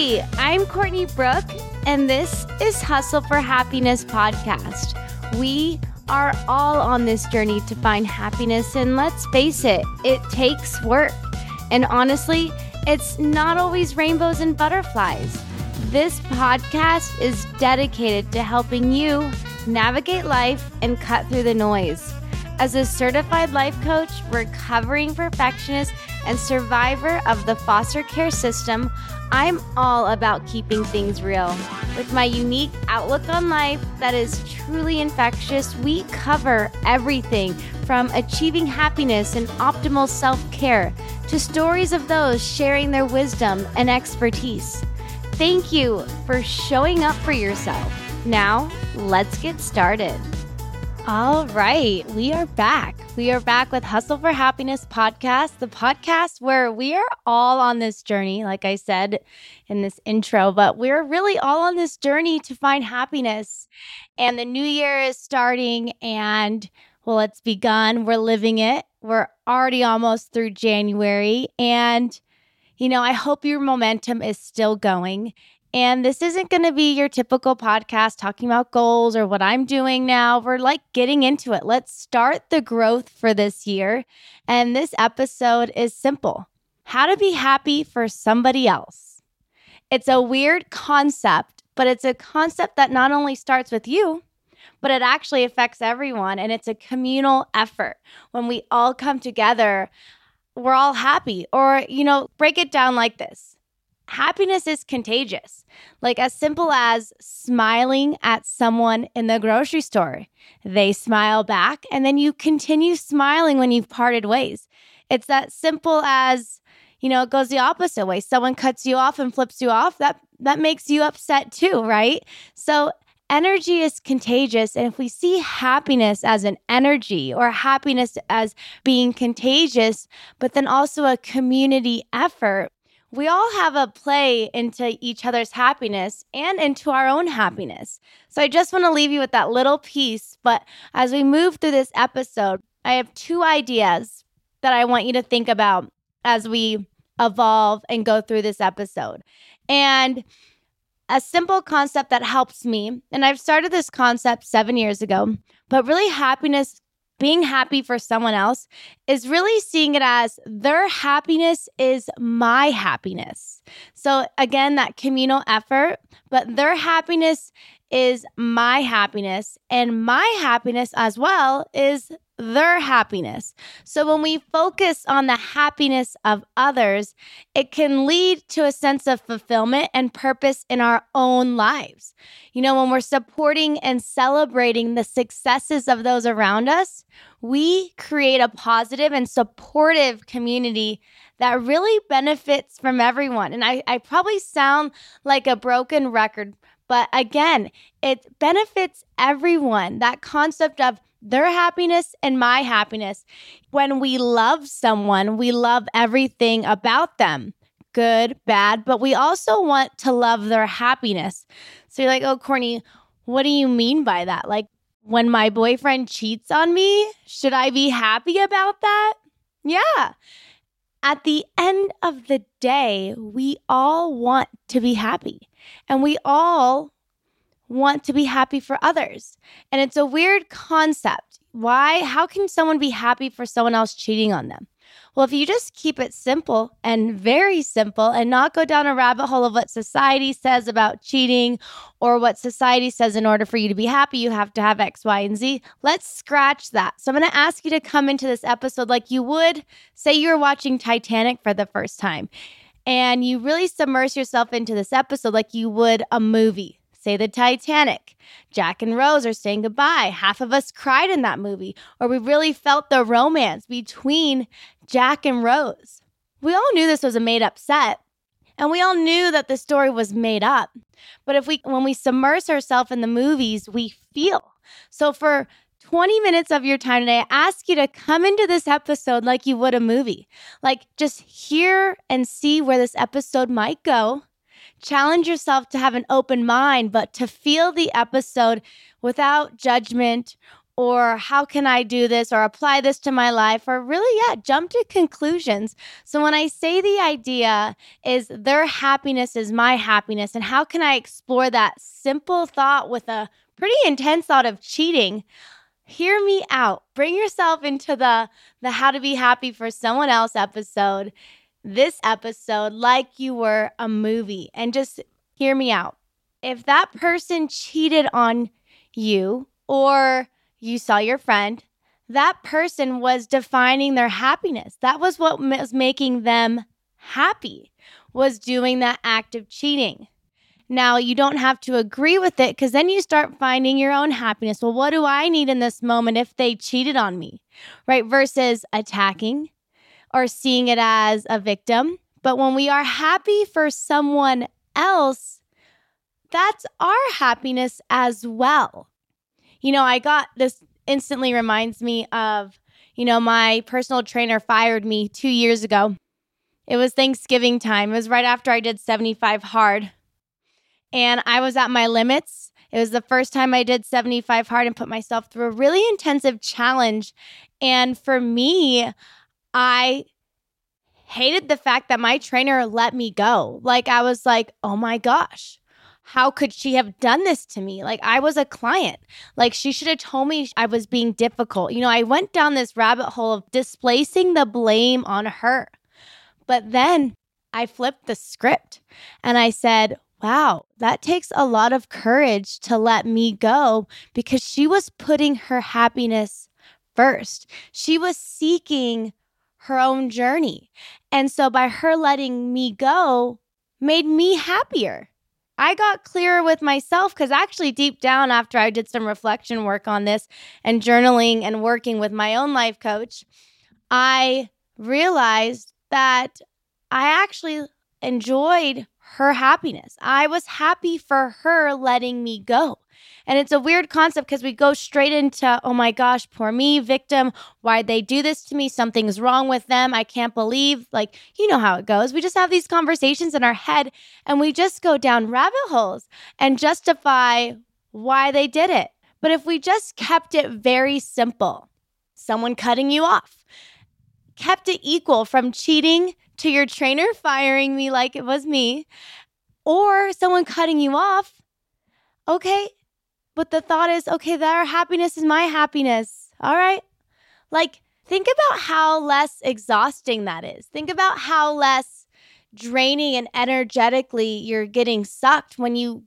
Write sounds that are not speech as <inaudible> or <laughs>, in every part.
Hey, I'm Courtney Brooke, and this is Hustle for Happiness podcast. We are all on this journey to find happiness, and let's face it, it takes work. And honestly, it's not always rainbows and butterflies. This podcast is dedicated to helping you navigate life and cut through the noise. As a certified life coach, recovering perfectionist, and survivor of the foster care system, I'm all about keeping things real. With my unique outlook on life that is truly infectious, we cover everything from achieving happiness and optimal self care to stories of those sharing their wisdom and expertise. Thank you for showing up for yourself. Now, let's get started. All right, we are back. We are back with Hustle for Happiness podcast, the podcast where we are all on this journey, like I said in this intro, but we're really all on this journey to find happiness. And the new year is starting, and well, it's begun. We're living it. We're already almost through January. And, you know, I hope your momentum is still going and this isn't going to be your typical podcast talking about goals or what I'm doing now. We're like getting into it. Let's start the growth for this year. And this episode is simple how to be happy for somebody else. It's a weird concept, but it's a concept that not only starts with you, but it actually affects everyone. And it's a communal effort. When we all come together, we're all happy. Or, you know, break it down like this happiness is contagious. Like as simple as smiling at someone in the grocery store. They smile back, and then you continue smiling when you've parted ways. It's that simple as, you know, it goes the opposite way. Someone cuts you off and flips you off. That that makes you upset too, right? So energy is contagious. And if we see happiness as an energy or happiness as being contagious, but then also a community effort, we all have a play into each other's happiness and into our own mm-hmm. happiness. So I just want to leave you with that little piece. But as we move through this episode, I have two ideas that I want you to think about as we evolve and go through this episode. And a simple concept that helps me, and I've started this concept seven years ago, but really happiness being happy for someone else is really seeing it as their happiness is my happiness. So, again, that communal effort, but their happiness is my happiness, and my happiness as well is their happiness. So when we focus on the happiness of others, it can lead to a sense of fulfillment and purpose in our own lives. You know, when we're supporting and celebrating the successes of those around us, we create a positive and supportive community that really benefits from everyone. And I, I probably sound like a broken record, but again, it benefits everyone. That concept of their happiness and my happiness. When we love someone, we love everything about them good, bad, but we also want to love their happiness. So you're like, oh, Courtney, what do you mean by that? Like, when my boyfriend cheats on me, should I be happy about that? Yeah. At the end of the day, we all want to be happy and we all want to be happy for others. And it's a weird concept. Why? How can someone be happy for someone else cheating on them? Well, if you just keep it simple and very simple and not go down a rabbit hole of what society says about cheating or what society says in order for you to be happy, you have to have X, Y, and Z, let's scratch that. So I'm going to ask you to come into this episode like you would say you're watching Titanic for the first time and you really submerge yourself into this episode like you would a movie say the Titanic. Jack and Rose are saying goodbye. Half of us cried in that movie, or we really felt the romance between Jack and Rose. We all knew this was a made up set, and we all knew that the story was made up. But if we when we submerge ourselves in the movies, we feel. So for 20 minutes of your time today, I ask you to come into this episode like you would a movie. Like just hear and see where this episode might go challenge yourself to have an open mind, but to feel the episode without judgment or how can I do this or apply this to my life or really, yeah, jump to conclusions. So when I say the idea is their happiness is my happiness, and how can I explore that simple thought with a pretty intense thought of cheating? Hear me out. Bring yourself into the the how to be happy for someone else episode. This episode like you were a movie and just hear me out. If that person cheated on you or you saw your friend, that person was defining their happiness. That was what was making them happy, was doing that act of cheating. Now, you don't have to agree with it because then you start finding your own happiness. Well, what do I need in this moment if they cheated on me? Right? Versus attacking or seeing it as a victim. But when we are happy for someone else, that's our happiness as well you know, I got this instantly reminds me of, you know, my personal trainer fired me two years ago. It was Thanksgiving time. It was right after I did 75 hard. And I was at my limits. It was the first time I did 75 hard and put myself through a really intensive challenge. And for me, I hated the fact that my trainer let me go. Like, I was like, oh my gosh, how could she have done this to me? Like, I was a client. Like, she should have told me I was being difficult. You know, I went down this rabbit hole of displacing the blame on her. But then I flipped the script and I said, wow, that takes a lot of courage to let me go because she was putting her happiness first. She was seeking her own journey. And so by her letting me go, made me happier. I got clearer with myself because actually, deep down, after I did some reflection work on this and journaling and working with my own life coach, I realized that I actually enjoyed her happiness. I was happy for her letting me go. And it's a weird concept because we go straight into, oh my gosh, poor me, victim. Why'd they do this to me? Something's wrong with them. I can't believe. Like, you know how it goes. We just have these conversations in our head and we just go down rabbit holes and justify why they did it. But if we just kept it very simple, someone cutting you off, kept it equal from cheating to your trainer firing me like it was me, or someone cutting you off, okay, but the thought is, okay, their happiness is my happiness. All right. Like, think about how less exhausting that is. Think about how less draining and energetically you're getting sucked when you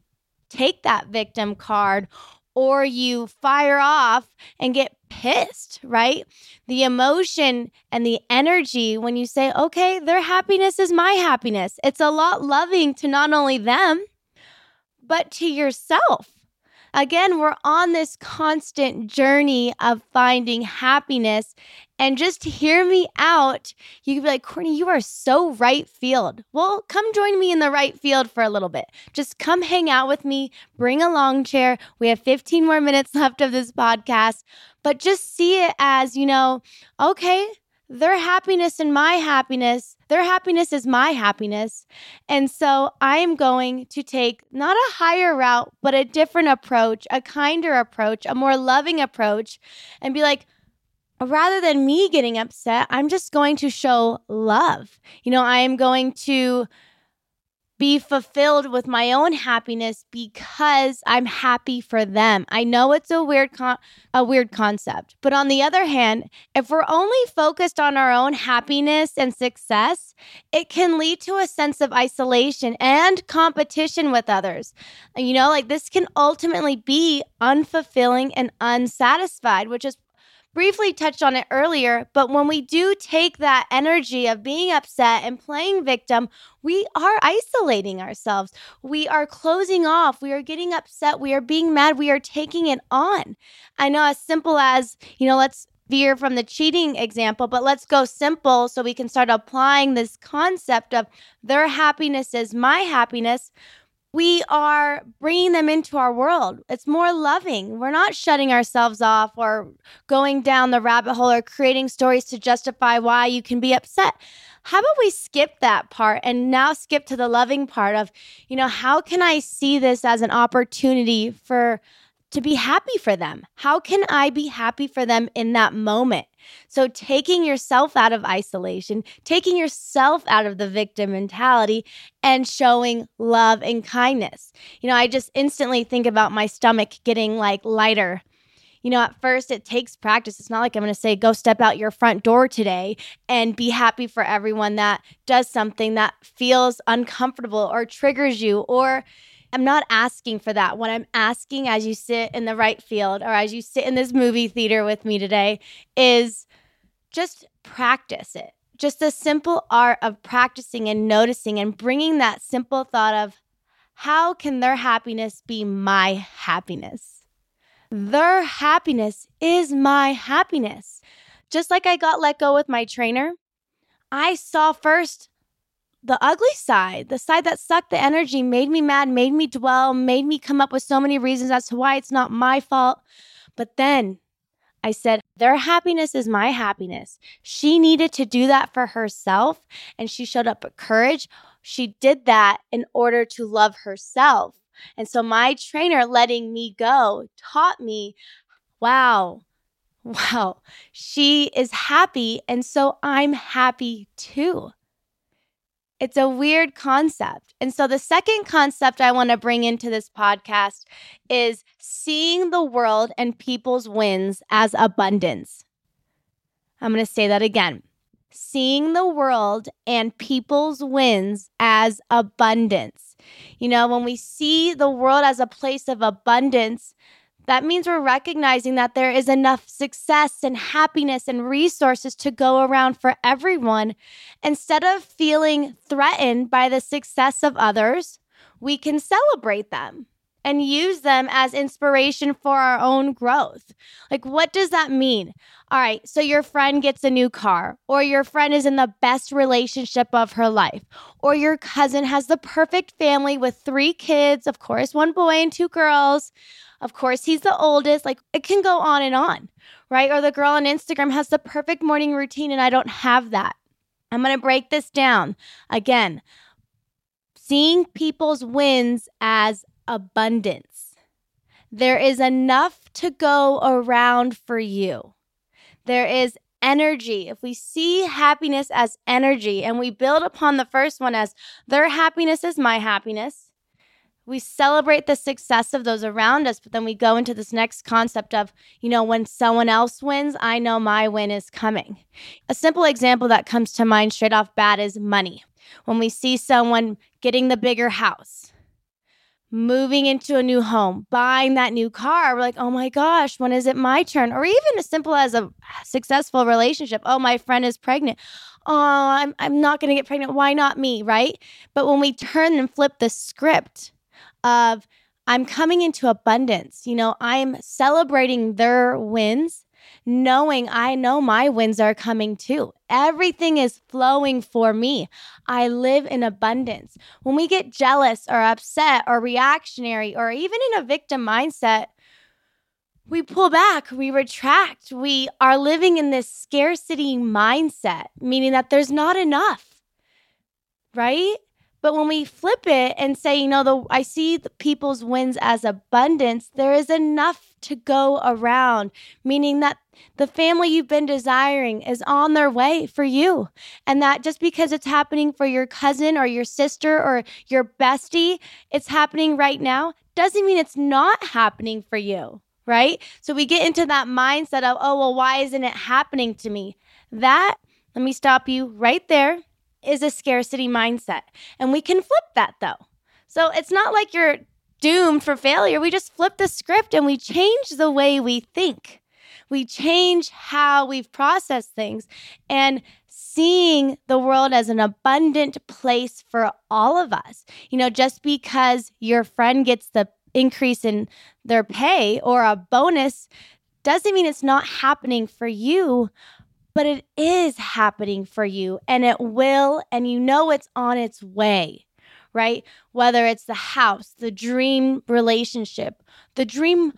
take that victim card or you fire off and get pissed, right? The emotion and the energy when you say, okay, their happiness is my happiness. It's a lot loving to not only them, but to yourself. Again, we're on this constant journey of finding happiness. And just hear me out, you could be like, Courtney, you are so right field. Well, come join me in the right field for a little bit. Just come hang out with me, bring a long chair. We have 15 more minutes left of this podcast, but just see it as, you know, okay, their happiness and my happiness, their happiness is my happiness. And so I'm going to take not a higher route, but a different approach, a kinder approach, a more loving approach, and be like, rather than me getting upset, I'm just going to show love. You know, I am going to be fulfilled with my own happiness because I'm happy for them. I know it's a weird con- a weird concept, but on the other hand, if we're only focused on our own happiness and success, it can lead to a sense of isolation and competition with others. You know, like this can ultimately be unfulfilling and unsatisfied, which is briefly touched on it earlier, but when we do take that energy of being upset and playing victim, we are isolating ourselves. We are closing off. We are getting upset. We are being mad. We are taking it on. I know as simple as, you know, let's veer from the cheating example, but let's go simple so we can start applying this concept of their happiness is my happiness we are bringing them into our world. It's more loving. We're not shutting ourselves off or going down the rabbit hole or creating stories to justify why you can be upset. How about we skip that part and now skip to the loving part of, you know, how can I see this as an opportunity for to be happy for them? How can I be happy for them in that moment? So, taking yourself out of isolation, taking yourself out of the victim mentality, and showing love and kindness. You know, I just instantly think about my stomach getting like lighter. You know, at first it takes practice. It's not like I'm going to say, go step out your front door today and be happy for everyone that does something that feels uncomfortable or triggers you or I'm not asking for that. What I'm asking as you sit in the right field or as you sit in this movie theater with me today is just practice it. Just the simple art of practicing and noticing and bringing that simple thought of how can their happiness be my happiness? Their happiness is my happiness. Just like I got let go with my trainer, I saw first the ugly side, the side that sucked the energy, made me mad, made me dwell, made me come up with so many reasons as to why it's not my fault. But then I said, their happiness is my happiness. She needed to do that for herself, and she showed up with courage. She did that in order to love herself. And so my trainer letting me go taught me, wow, wow, she is happy. And so I'm happy too. It's a weird concept. And so, the second concept I want to bring into this podcast is seeing the world and people's wins as abundance. I'm going to say that again seeing the world and people's wins as abundance. You know, when we see the world as a place of abundance, that means we're recognizing that there is enough success and happiness and resources to go around for everyone. Instead of feeling threatened by the success of others, we can celebrate them and use them as inspiration for our own growth. Like, what does that mean? All right, so your friend gets a new car, or your friend is in the best relationship of her life, or your cousin has the perfect family with three kids, of course, one boy and two girls. Of course, he's the oldest. Like it can go on and on, right? Or the girl on Instagram has the perfect morning routine and I don't have that. I'm to break this down. Again, seeing people's wins as abundance. There is enough to go around for you. There is energy. If we see happiness as energy and we build upon the first one as their happiness is my happiness, we celebrate the success of those around us, but then we go into this next concept of, you know, when someone else wins, I know my win is coming. A simple example that comes to mind straight off bat is money. When we see someone getting the bigger house, moving into a new home, buying that new car, we're like, oh my gosh, when is it my turn? Or even as simple as a successful relationship. Oh, my friend is pregnant. Oh, I'm, I'm not going to get pregnant. Why not me? Right. But when we turn and flip the script, of I'm coming into abundance. You know, I'm celebrating their wins, knowing I know my wins are coming too. Everything is flowing for me. I live in abundance. When we get jealous or upset or reactionary or even in a victim mindset, we pull back, we retract. We are living in this scarcity mindset, meaning that there's not enough, right? But when we flip it and say, you know, the I see the people's wins as abundance, there is enough to go around, meaning that the family you've been desiring is on their way for you. And that just because it's happening for your cousin or your sister or your bestie, it's happening right now, doesn't mean it's not happening for you, right? So we get into that mindset of, oh, well, why isn't it happening to me? That, let me stop you right there is a scarcity mindset. And we can flip that though. So it's not like you're doomed for failure. We just flip the script and we change the way we think. We change how we've processed things and seeing the world as an abundant place for all of us. You know, just because your friend gets the increase in their pay or a bonus doesn't mean it's not happening for you but it is happening for you and it will, and you know it's on its way, right? Whether it's the house, the dream relationship, the dream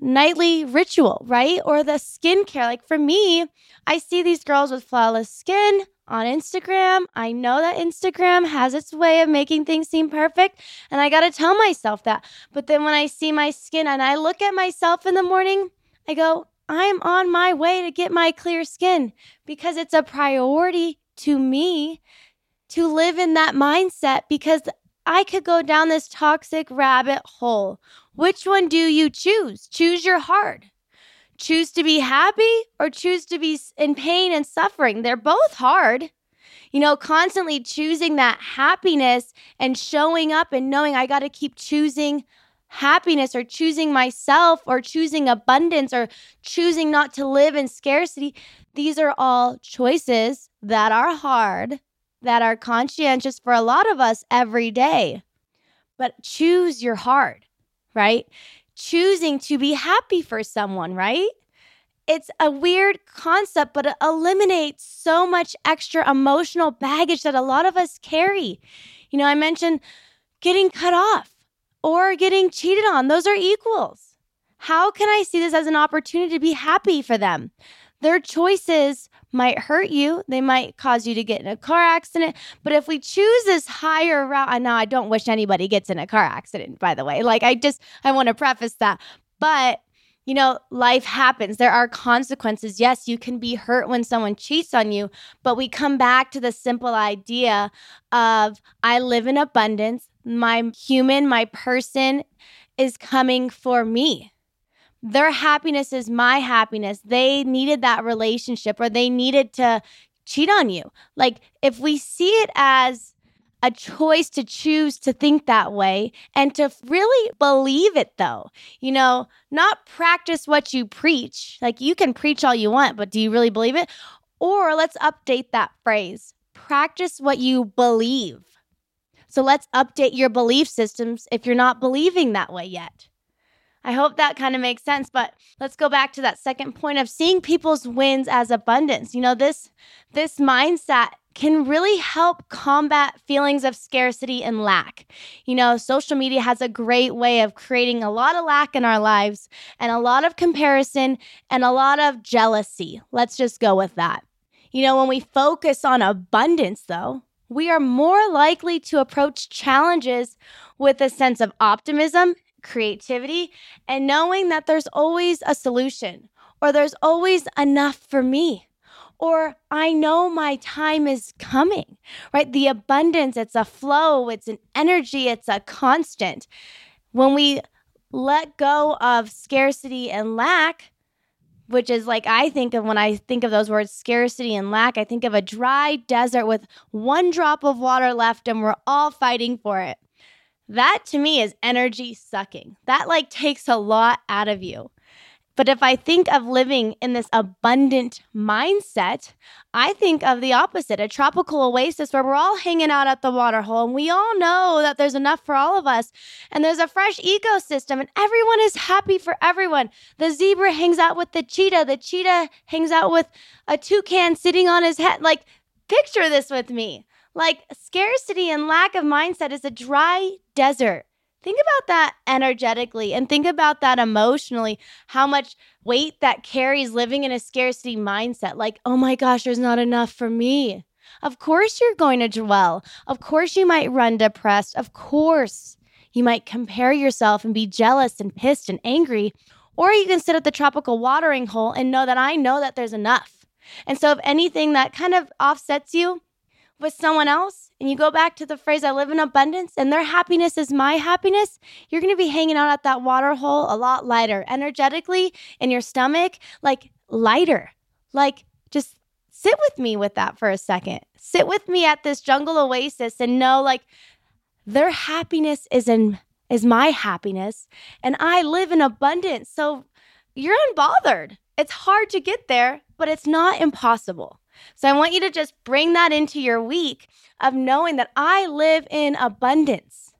nightly ritual, right? Or the skincare. Like for me, I see these girls with flawless skin on Instagram. I know that Instagram has its way of making things seem perfect, and I got to tell myself that. But then when I see my skin and I look at myself in the morning, I go, I'm on my way to get my clear skin because it's a priority to me to live in that mindset because I could go down this toxic rabbit hole. Which one do you choose? Choose your heart. Choose to be happy or choose to be in pain and suffering. They're both hard. You know, constantly choosing that happiness and showing up and knowing I got to keep choosing happiness or choosing myself or choosing abundance or choosing not to live in scarcity. These are all choices that are hard that are conscientious for a lot of us every day. But choose your heart, right? Choosing to be happy for someone, right? It's a weird concept, but it eliminates so much extra emotional baggage that a lot of us carry. You know, I mentioned getting cut off or getting cheated on, those are equals. How can I see this as an opportunity to be happy for them? Their choices might hurt you. They might cause you to get in a car accident. But if we choose this higher route, I I don't wish anybody gets in a car accident, by the way. Like, I just, I want to preface that. But, you know, life happens. There are consequences. Yes, you can be hurt when someone cheats on you, but we come back to the simple idea of I live in abundance. My human, my person is coming for me their happiness is my happiness. They needed that relationship or they needed to cheat on you. Like, if we see it as a choice to choose to think that way and to really believe it, though, you know, not practice what you preach. Like, you can preach all you want, but do you really believe it? Or let's update that phrase practice what you believe. So let's update your belief systems if you're not believing that way yet. I hope that kind of makes sense, but let's go back to that second point of seeing people's wins as abundance. You know, this this mindset can really help combat feelings of scarcity and lack. You know, social media has a great way of creating a lot of lack in our lives and a lot of comparison and a lot of jealousy. Let's just go with that. You know, when we focus on abundance though, we are more likely to approach challenges with a sense of optimism creativity and knowing that there's always a solution or there's always enough for me or I know my time is coming, right? The abundance, it's a flow, it's an energy, it's a constant. When we let go of scarcity and lack, which is like I think of when I think of those words scarcity and lack, I think of a dry desert with one drop of water left and we're all fighting for it. That to me is energy sucking. That like takes a lot out of you. But if I think of living in this abundant mindset, I think of the opposite a tropical oasis where we're all hanging out at the water hole and we all know that there's enough for all of us and there's a fresh ecosystem and everyone is happy for everyone. The zebra hangs out with the cheetah, the cheetah hangs out with a toucan sitting on his head. Like, picture this with me. Like scarcity and lack of mindset is a dry desert. Think about that energetically and think about that emotionally, how much weight that carries living in a scarcity mindset. Like, oh my gosh, there's not enough for me. Of course, you're going to dwell. Of course, you might run depressed. Of course, you might compare yourself and be jealous and pissed and angry. Or you can sit at the tropical watering hole and know that I know that there's enough. And so, if anything that kind of offsets you, with someone else and you go back to the phrase, I live in abundance and their happiness is my happiness, you're to be hanging out at that water hole a lot lighter, energetically in your stomach, like lighter. Like just sit with me with that for a second. Sit with me at this jungle oasis and know like their happiness is in is my happiness and I live in abundance. So you're unbothered. It's hard to get there, but it's not impossible. So I want you to just bring that into your week of knowing that I live in abundance.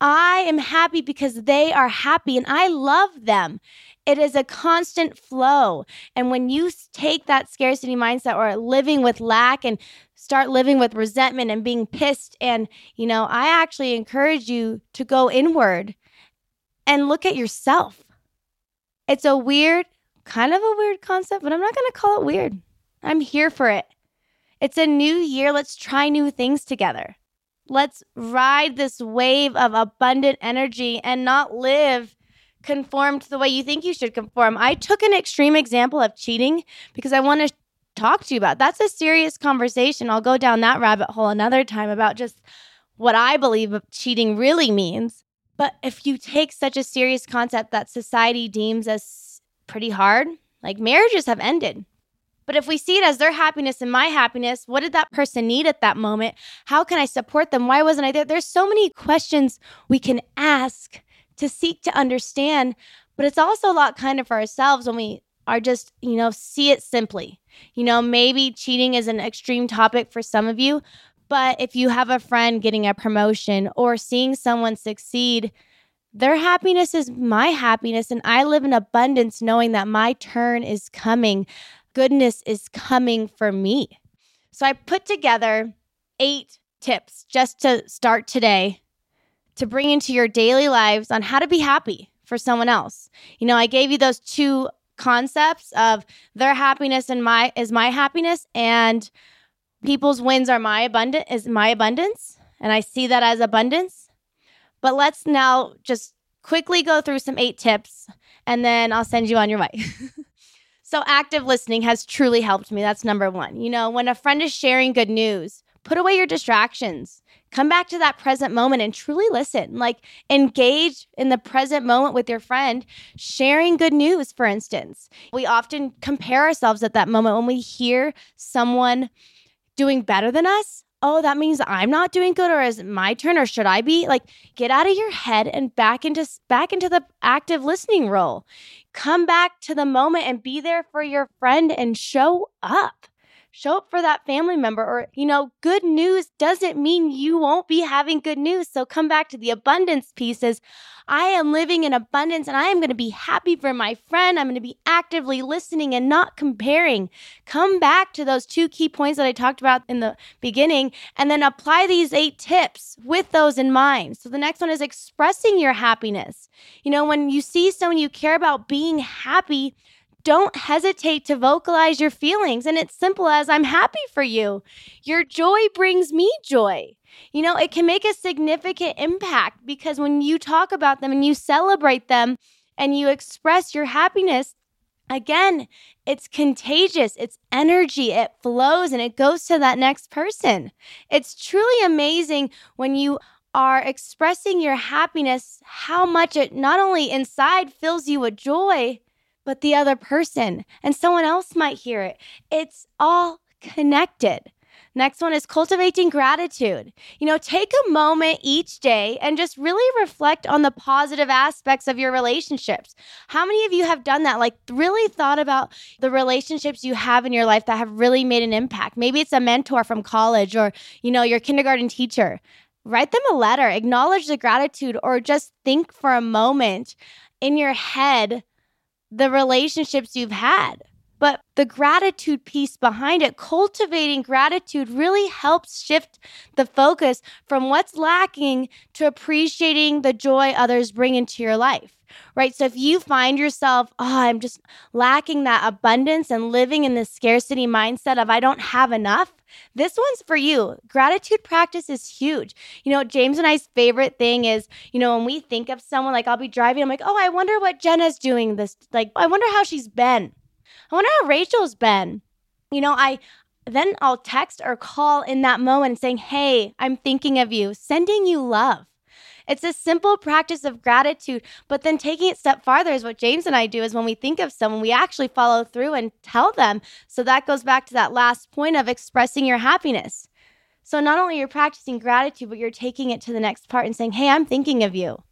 I am happy because they are happy and I love them. It is a constant flow. And when you take that scarcity mindset or living with lack and start living with resentment and being pissed, and, you know, I actually encourage you to go inward and look at yourself. It's a weird, kind of a weird concept, but I'm not going to call it weird. I'm here for it. It's a new year. Let's try new things together. Let's ride this wave of abundant energy and not live conform to the way you think you should conform. I took an extreme example of cheating because I want to talk to you about. That's a serious conversation. I'll go down that rabbit hole another time about just what I believe cheating really means. But if you take such a serious concept that society deems as pretty hard, like marriages have ended. But if we see it as their happiness and my happiness, what did that person need at that moment? How can I support them? Why wasn't I there? There's so many questions we can ask to seek to understand, but it's also a lot kinder for ourselves when we are just, you know, see it simply. You know, maybe cheating is an extreme topic for some of you, but if you have a friend getting a promotion or seeing someone succeed, their happiness is my happiness. And I live in abundance knowing that my turn is coming. Goodness is coming for me. So I put together eight tips just to start today to bring into your daily lives on how to be happy for someone else. You know, I gave you those two concepts of their happiness and my is my happiness and people's wins are my abundant is my abundance and i see that as abundance but let's now just quickly go through some eight tips and then i'll send you on your way <laughs> so active listening has truly helped me. That's number one. You know when a friend is sharing good news put away your distractions. Come back to that present moment and truly listen. Like engage in the present moment with your friend sharing good news for instance. We often compare ourselves at that moment when we hear someone doing better than us, oh, that means I'm not doing good or is it my turn or should I be? Like get out of your head and back into back into the active listening role. Come back to the moment and be there for your friend and show up show up for that family member. Or, you know, good news doesn't mean you won't be having good news. So come back to the abundance pieces. I am living in abundance and I am going to be happy for my friend. I'm going to be actively listening and not comparing. Come back to those two key points that I talked about in the beginning and then apply these eight tips with those in mind. So the next one is expressing your happiness. You know, when you see someone you care about being happy, don't hesitate to vocalize your feelings. And it's simple as I'm happy for you. Your joy brings me joy. You know, it can make a significant impact because when you talk about them and you celebrate them and you express your happiness, again, it's contagious. It's energy. It flows and it goes to that next person. It's truly amazing when you are expressing your happiness, how much it not only inside fills you with joy, but the other person, and someone else might hear it. It's all connected. Next one is cultivating gratitude. You know, take a moment each day and just really reflect on the positive aspects of your relationships. How many of you have done that? Like, really thought about the relationships you have in your life that have really made an impact? Maybe it's a mentor from college or, you know, your kindergarten teacher. Write them a letter, acknowledge the gratitude, or just think for a moment in your head the relationships you've had. But the gratitude piece behind it, cultivating gratitude really helps shift the focus from what's lacking to appreciating the joy others bring into your life right? So if you find yourself, oh, I'm just lacking that abundance and living in this scarcity mindset of I don't have enough, this one's for you. Gratitude practice is huge. You know, James and I's favorite thing is, you know, when we think of someone, like I'll be driving, I'm like, oh, I wonder what Jenna's doing this. Like, I wonder how she's been. I wonder how Rachel's been. You know, I then I'll text or call in that moment saying, hey, I'm thinking of you, sending you love. It's a simple practice of gratitude, but then taking it step farther is what James and I do is when we think of someone, we actually follow through and tell them. So that goes back to that last point of expressing your happiness. So not only you're practicing gratitude, but you're taking it to the next part and saying, "Hey, I'm thinking of you."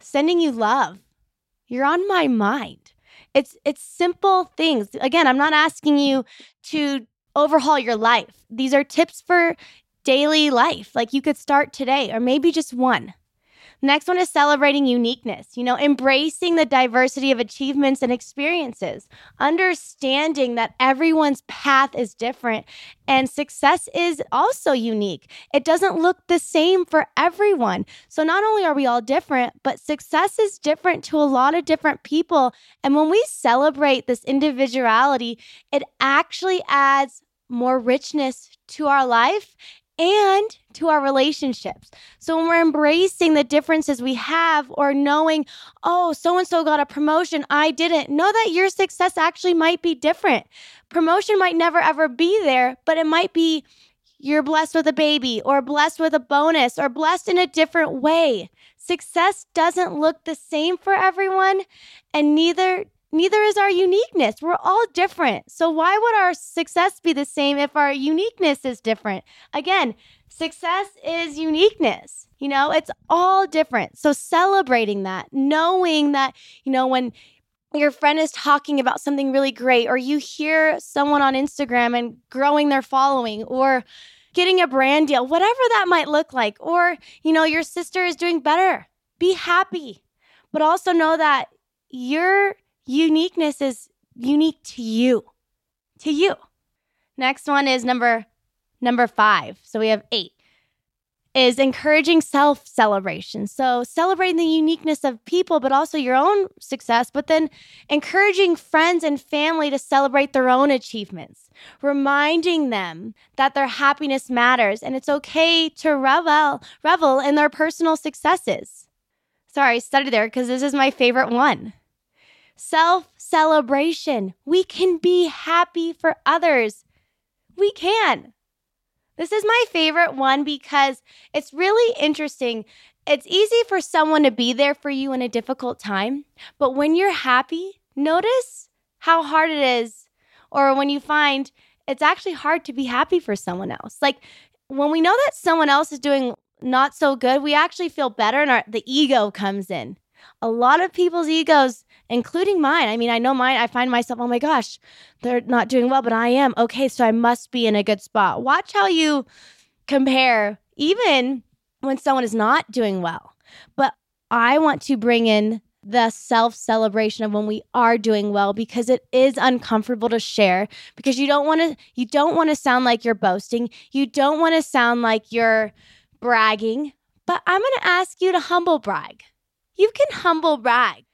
Sending you love. You're on my mind. It's it's simple things. Again, I'm not asking you to overhaul your life. These are tips for daily life. Like you could start today or maybe just one. Next one is celebrating uniqueness, you know, embracing the diversity of achievements and experiences, understanding that everyone's path is different and success is also unique. It doesn't look the same for everyone. So not only are we all different, but success is different to a lot of different people. And when we celebrate this individuality, it actually adds more richness to our life and to our relationships. So when we're embracing the differences we have or knowing, oh, so and so got a promotion, I didn't, know that your success actually might be different. Promotion might never ever be there, but it might be you're blessed with a baby or blessed with a bonus or blessed in a different way. Success doesn't look the same for everyone, and neither neither is our uniqueness. We're all different. So, why would our success be the same if our uniqueness is different? Again, success is uniqueness. You know, it's all different. So, celebrating that, knowing that, you know, when your friend is talking about something really great, or you hear someone on Instagram and growing their following, or getting a brand deal, whatever that might look like, or, you know, your sister is doing better, be happy. But also know that you're uniqueness is unique to you. To you. Next one is number number 5. So we have 8 is encouraging self celebration. So, celebrating the uniqueness of people, but also your own success, but then encouraging friends and family to celebrate their own achievements, reminding them that their happiness matters and it's okay to revel, revel in their personal successes. Sorry, study there because this is my favorite one self celebration. We can be happy for others. We can. This is my favorite one because it's really interesting. It's easy for someone to be there for you in a difficult time, but when you're happy, notice how hard it is, or when you find it's actually hard to be happy for someone else. Like when we know that someone else is doing not so good, we actually feel better and our, the ego comes in. A lot of people's egos including mine. I mean, I know mine, I find myself, oh my gosh, they're not doing well, but I am. Okay, so I must be in a good spot. Watch how you compare, even when someone is not doing well. But I want to bring in the self celebration of when we are doing well because it is uncomfortable to share because you don't want to you don't want to sound like you're boasting you don't want to sound like you're bragging but i'm going to ask you to humble brag you can humble brag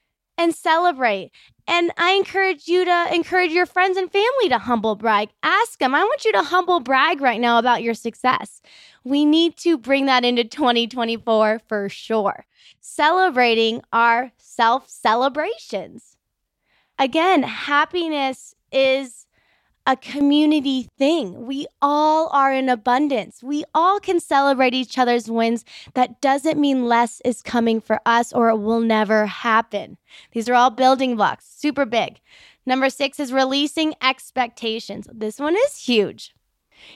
and celebrate. And I encourage you to encourage your friends and family to humble brag. Ask them. I want you to humble brag right now about your success. We need to bring that into 2024 for sure. Celebrating our self celebrations. Again, happiness is a community thing. We all are in abundance. We all can celebrate each other's wins. That doesn't mean less is coming for us or it will never happen. These are all building blocks, super big. Number six is releasing expectations. This one is huge.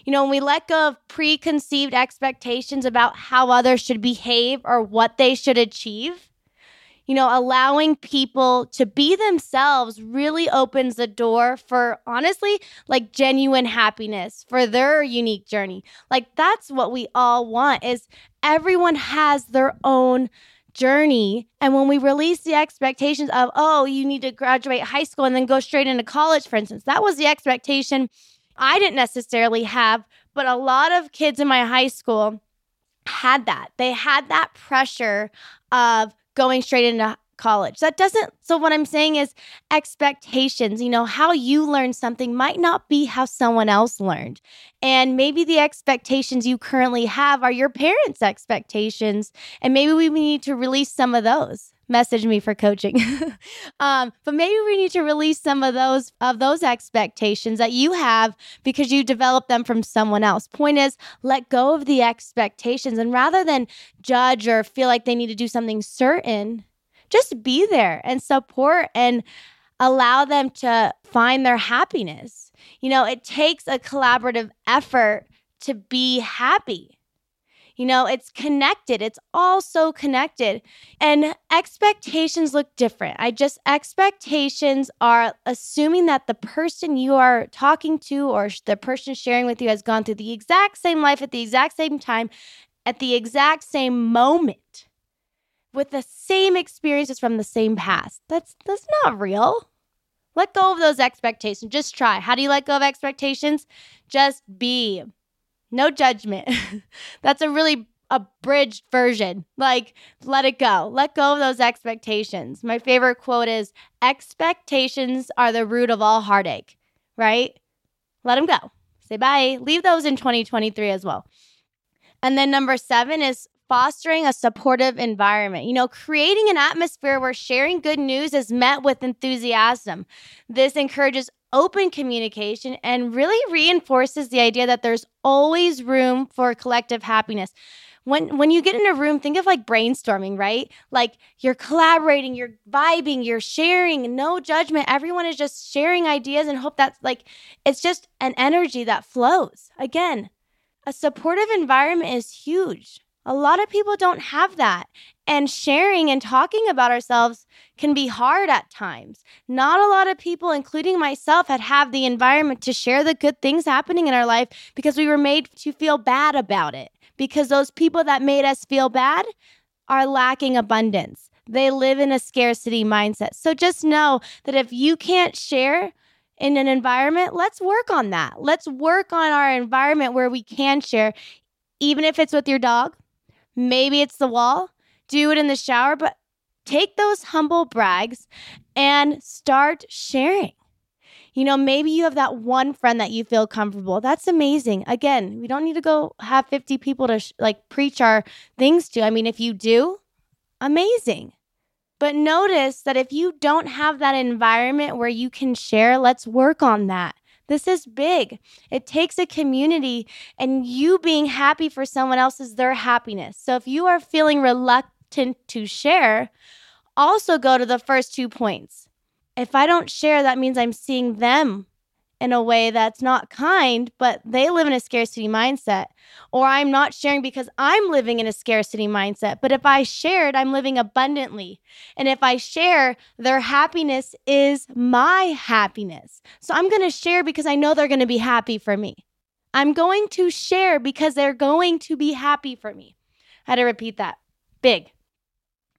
You know, when we let go of preconceived expectations about how others should behave or what they should achieve, you know, allowing people to be themselves really opens the door for honestly, like genuine happiness for their unique journey. Like that's what we all want is everyone has their own journey. And when we release the expectations of, oh, you need to graduate high school and then go straight into college, for instance, that was the expectation I didn't necessarily have, but a lot of kids in my high school had that. They had that pressure of going straight into college. That doesn't, so what I'm saying is expectations, you know, how you learn something might not be how someone else learned. And maybe the expectations you currently have are your parents' expectations. And maybe we need to release some of those. Message me for coaching. <laughs> um, but maybe we need to release some of those of those expectations that you have because you developed them from someone else. Point is, let go of the expectations and rather than judge or feel like they need to do something certain, just be there and support and allow them to find their happiness. You know, it takes a collaborative effort to be happy. You know, it's connected. It's all so connected. And expectations look different. I just, expectations are assuming that the person you are talking to or the person sharing with you has gone through the exact same life at the exact same time, at the exact same moment. with the same experiences from the same past. That's that's not real. Let go of those expectations. Just try. How do you let go of expectations? Just be. No judgment. <laughs> that's a really abridged version. Like, let it go. Let go of those expectations. My favorite quote is expectations are the root of all heartache, right? Let them go. Say bye. Leave those in 2023 as well. And then number seven is fostering a supportive environment. You know, creating an atmosphere where sharing good news is met with enthusiasm. This encourages open communication and really reinforces the idea that there's always room for collective happiness. When when you get in a room think of like brainstorming right? Like you're collaborating you're vibing you're sharing no judgment. Everyone is just sharing ideas and hope that's like it's just an energy that flows. Again a supportive environment is huge a lot of people don't have that. And sharing and talking about ourselves can be hard at times. Not a lot of people, including myself, had have the environment to share the good things happening in our life because we were made to feel bad about it because those people that made us feel bad are lacking abundance. They live in a scarcity mindset. So just know that if you can't share in an environment, let's work on that. Let's work on our environment where we can share, even if it's with your dog. Maybe it's the wall. Do it in the shower, but take those humble brags and start sharing. You know, maybe you have that one friend that you feel comfortable. That's amazing. Again, we don't need to go have 50 people to sh- like preach our things to. I mean, if you do, amazing. But notice that if you don't have that environment where you can share, let's work on that. This is big. It takes a community and you being happy for someone else is their happiness. So if you are feeling reluctant to share, also go to the first two points if I don't share, that means I'm seeing them in a way that's not kind, but they live in a scarcity mindset. Or I'm not sharing because I'm living in a scarcity mindset. But if I shared, I'm living abundantly. And if I share, their happiness is my happiness. So I'm going to share because I know they're going to be happy for me. I'm going to share because they're going to be happy for me. I had to repeat that. Big.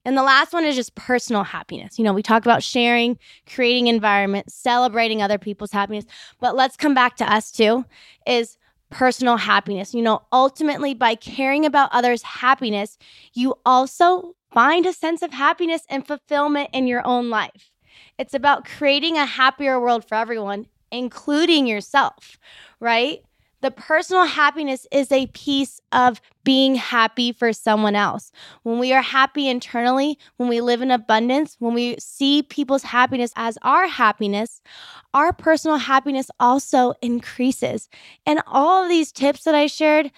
And the last one is just personal happiness. You know, we talk about sharing, creating environment, celebrating other people's happiness, but let's come back to us too is personal happiness. You know, ultimately by caring about others' happiness, you also find a sense of happiness and fulfillment in your own life. It's about creating a happier world for everyone, including yourself, right? The personal happiness is a piece of being happy for someone else. When we are happy internally, when we live in abundance, when we see people's happiness as our happiness, our personal happiness also increases. And all of these tips that I shared,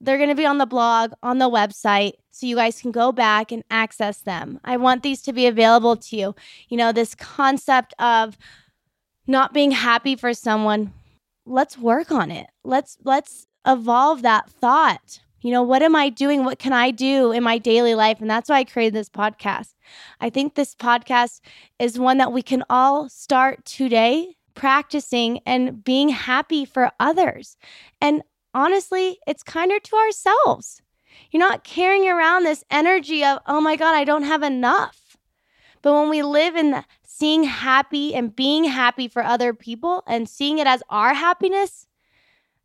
they're going to be on the blog, on the website, so you guys can go back and access them. I want these to be available to you. You know, this concept of not being happy for someone let's work on it. Let's let's evolve that thought. You know, what am I doing? What can I do in my daily life? And that's why I created this podcast. I think this podcast is one that we can all start today practicing and being happy for others. And honestly, it's kinder to ourselves. You're not carrying around this energy of, oh my God, I don't have enough. But when we live in the seeing happy and being happy for other people and seeing it as our happiness,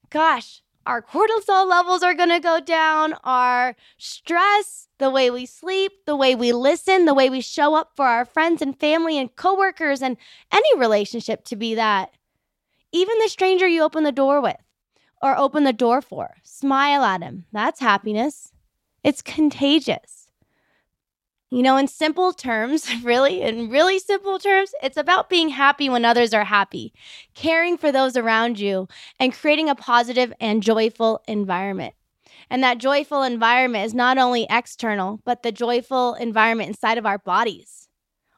gosh, our cortisol levels are going to go down, our stress, the way we sleep, the way we listen, the way we show up for our friends and family and coworkers and any relationship to be that. Even the stranger you open the door with or open the door for, smile at him. That's happiness. It's contagious. You know, in simple terms, <laughs> really, in really simple terms, it's about being happy when others are happy, caring for those around you, and creating a positive and joyful environment. And that joyful environment is not only external, but the joyful environment inside of our bodies,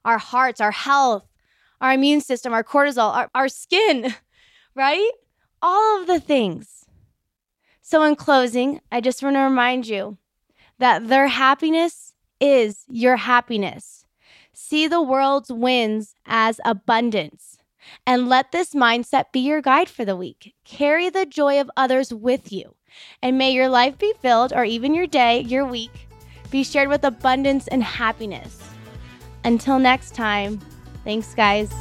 our hearts, our health, our immune system, our cortisol, our, our skin, <laughs> right? All of the things. So, in closing, I just want to remind you that their happiness is your happiness. See the world's wins as abundance. And let this mindset be your guide for the week. Carry the joy of others with you. And may your life be filled, or even your day, your week, be shared with abundance and happiness. Until next time, thanks, guys.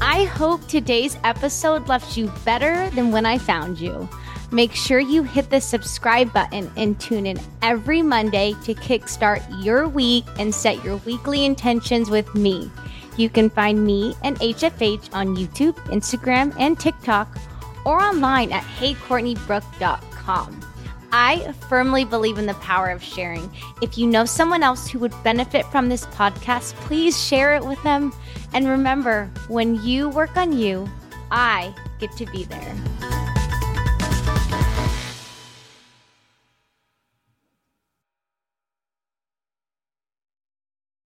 I hope today's episode left you better than when I found you. Make sure you hit the subscribe button and tune in every Monday to kickstart your week and set your weekly intentions with me. You can find me and HFH on YouTube, Instagram, and TikTok, or online at heycourtneybrooke.com. I firmly believe in the power of sharing. If you know someone else who would benefit from this podcast, please share it with them. And remember, when you work on you, I get to be there.